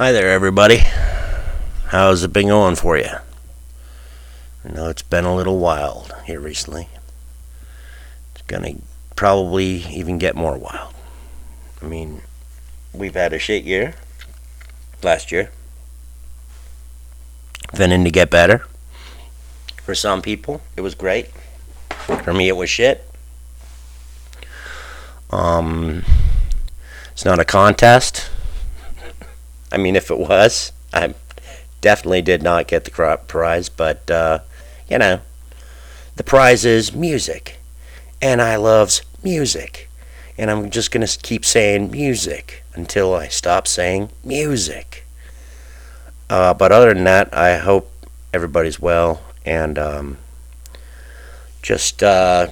Hi there, everybody. How's it been going for you? I know it's been a little wild here recently. It's gonna probably even get more wild. I mean, we've had a shit year last year. Finning to get better. For some people, it was great. For me, it was shit. Um, it's not a contest. I mean, if it was, I definitely did not get the prize, but, uh, you know, the prize is music. And I loves music. And I'm just going to keep saying music until I stop saying music. Uh, but other than that, I hope everybody's well and um, just uh,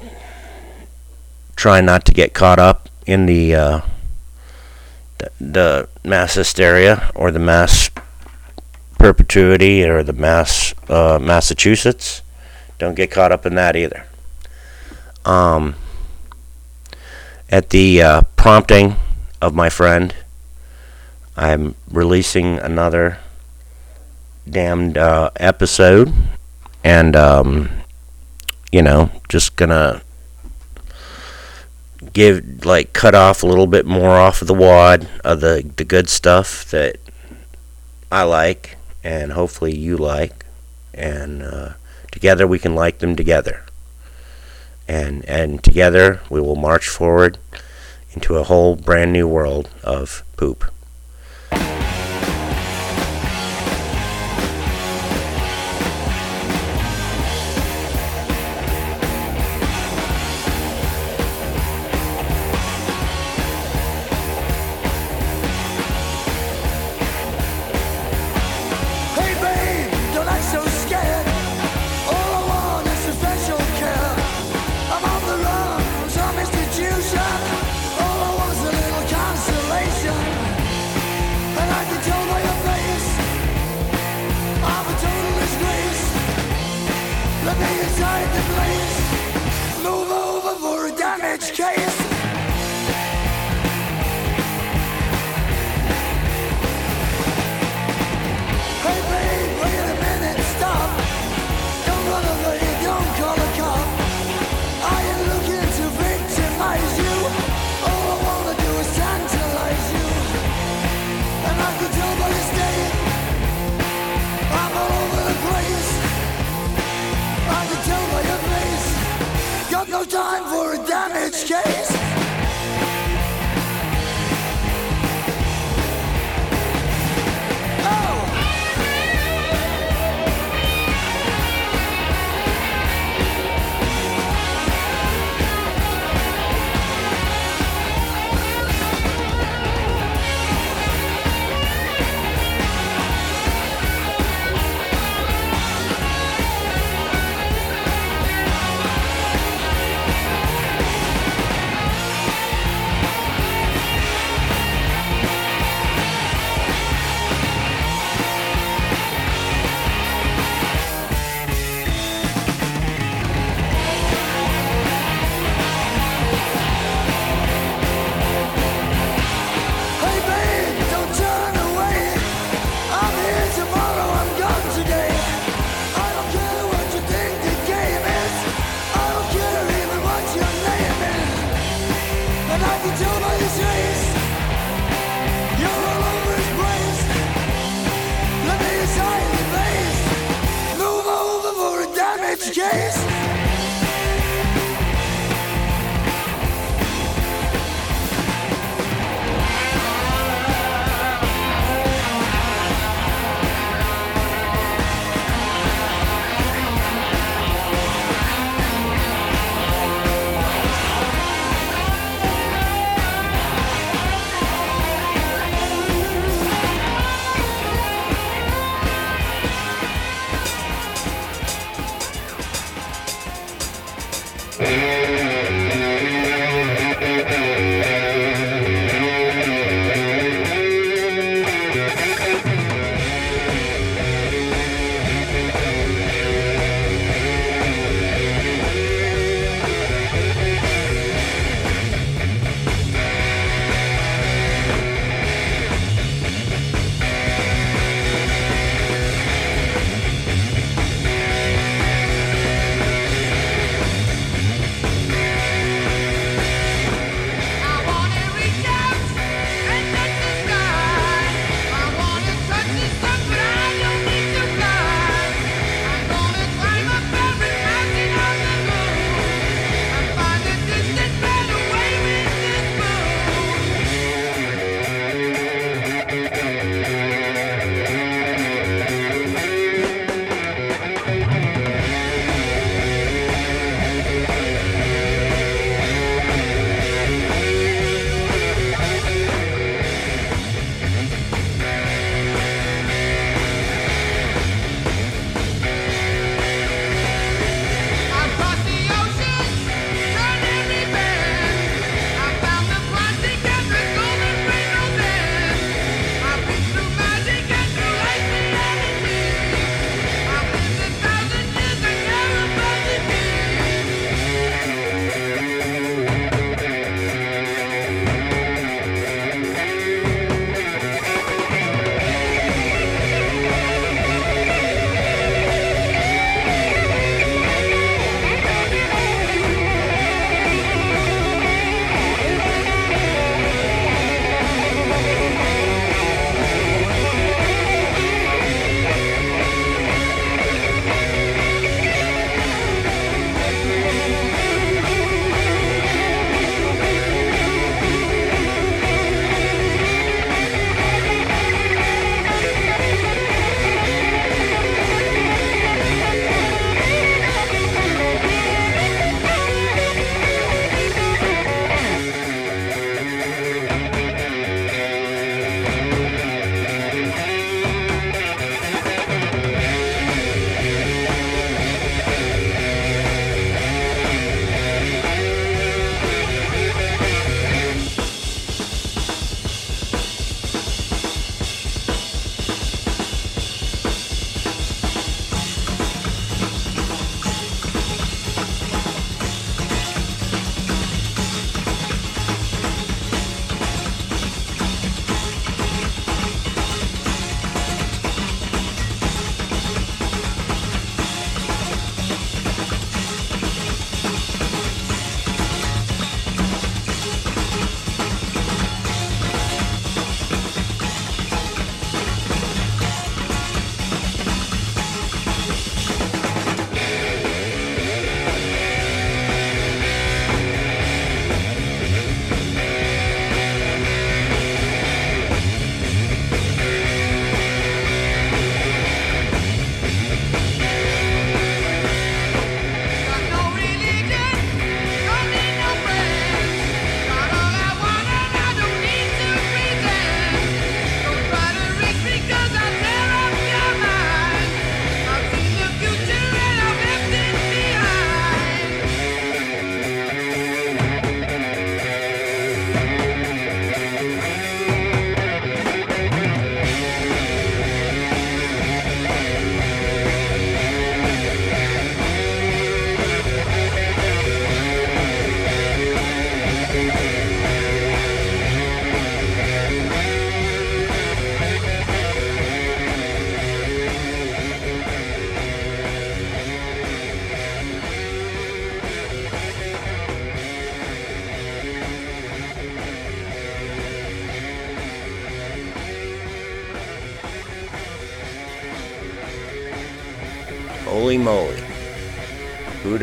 try not to get caught up in the, uh, the mass hysteria or the mass perpetuity or the mass uh, Massachusetts. Don't get caught up in that either. Um, at the uh, prompting of my friend, I'm releasing another damned uh, episode, and um, you know, just gonna give like cut off a little bit more off of the wad of the the good stuff that I like, and hopefully you like, and uh, together we can like them together, and and together we will march forward into a whole brand new world of poop.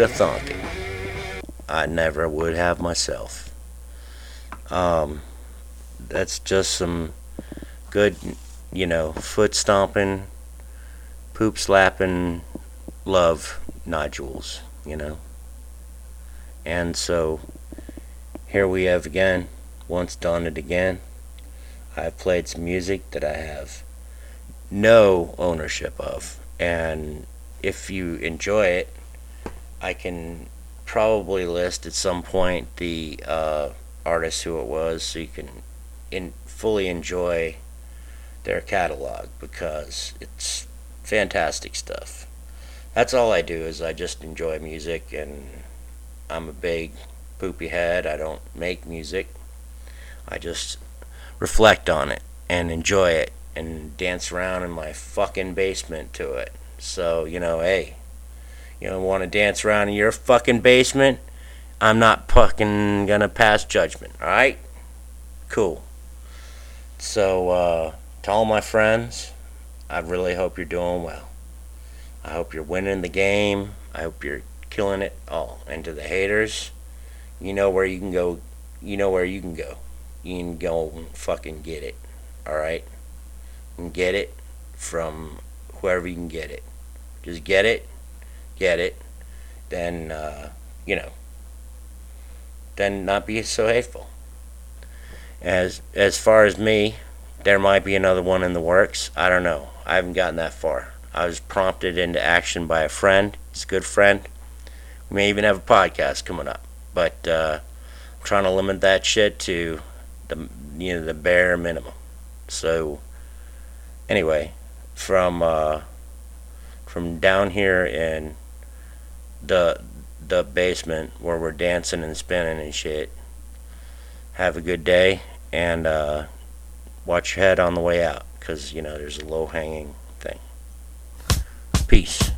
Have it? I never would have myself. Um, that's just some good, you know, foot stomping, poop slapping love nodules, you know. And so here we have again, once done it again. I've played some music that I have no ownership of. And if you enjoy it, I can probably list at some point the uh, artist who it was so you can in, fully enjoy their catalog because it's fantastic stuff. That's all I do is I just enjoy music and I'm a big poopy head. I don't make music. I just reflect on it and enjoy it and dance around in my fucking basement to it. So, you know, hey, you know, want to dance around in your fucking basement? I'm not fucking gonna pass judgment, alright? Cool. So, uh, to all my friends, I really hope you're doing well. I hope you're winning the game. I hope you're killing it all. And to the haters, you know where you can go. You know where you can go. You can go and fucking get it. Alright? And get it from whoever you can get it. Just get it, get it, then, uh, you know, then not be so hateful. As, as far as me, there might be another one in the works. I don't know. I haven't gotten that far. I was prompted into action by a friend. He's a good friend. We may even have a podcast coming up. But uh, I'm trying to limit that shit to the you know the bare minimum. So anyway, from uh, from down here in the the basement where we're dancing and spinning and shit. Have a good day and uh, watch your head on the way out because you know there's a low hanging thing. Peace.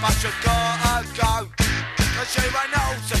But you gotta go. Cause you were naughty,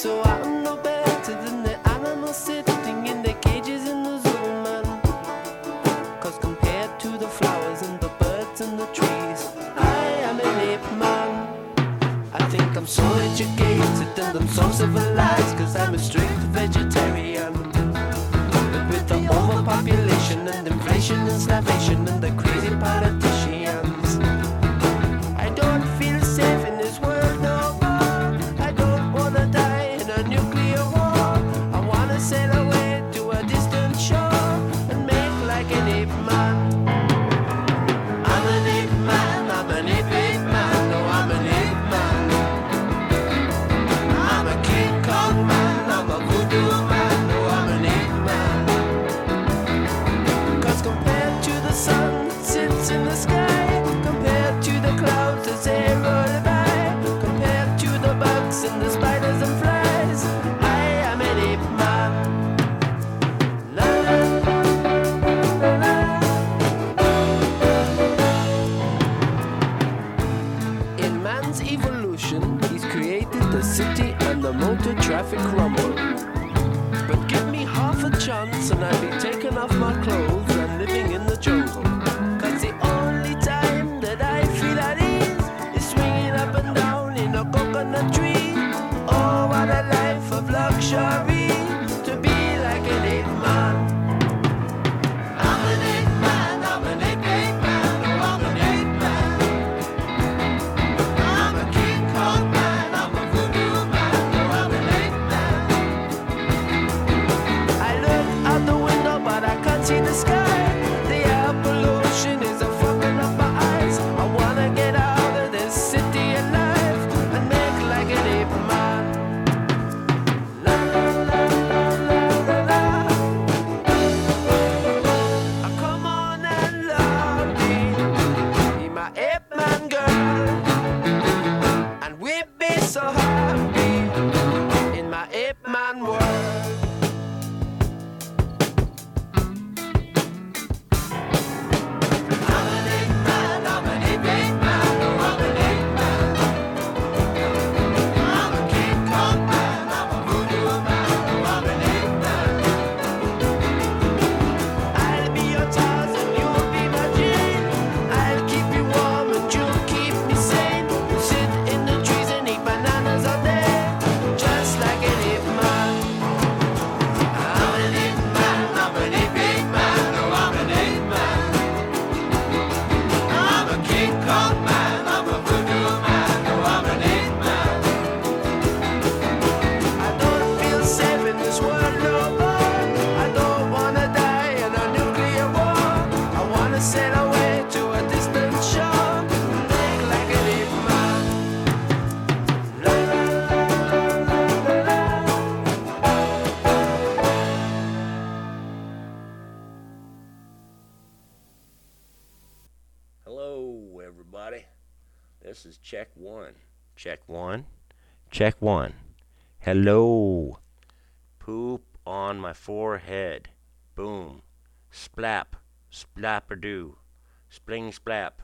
So I'm no better than the animals sitting in their cages in the zoo, man. Cause compared to the flowers and the birds and the trees, I am an ape man. I think I'm so educated and I'm so civilized, cause I'm a strict vegetarian. But with the overpopulation and inflation and starvation and the crazy politicians. In man's evolution, he's created the city and the motor traffic rumble. But give me half a chance and I'd be taking off my clothes and living in the jungle. Cause the only time that I feel at ease is swinging up and down in a coconut tree. Oh, what a life of luxury! Check one. Hello. Poop on my forehead. Boom. Splap. Splapper do. Spling splap.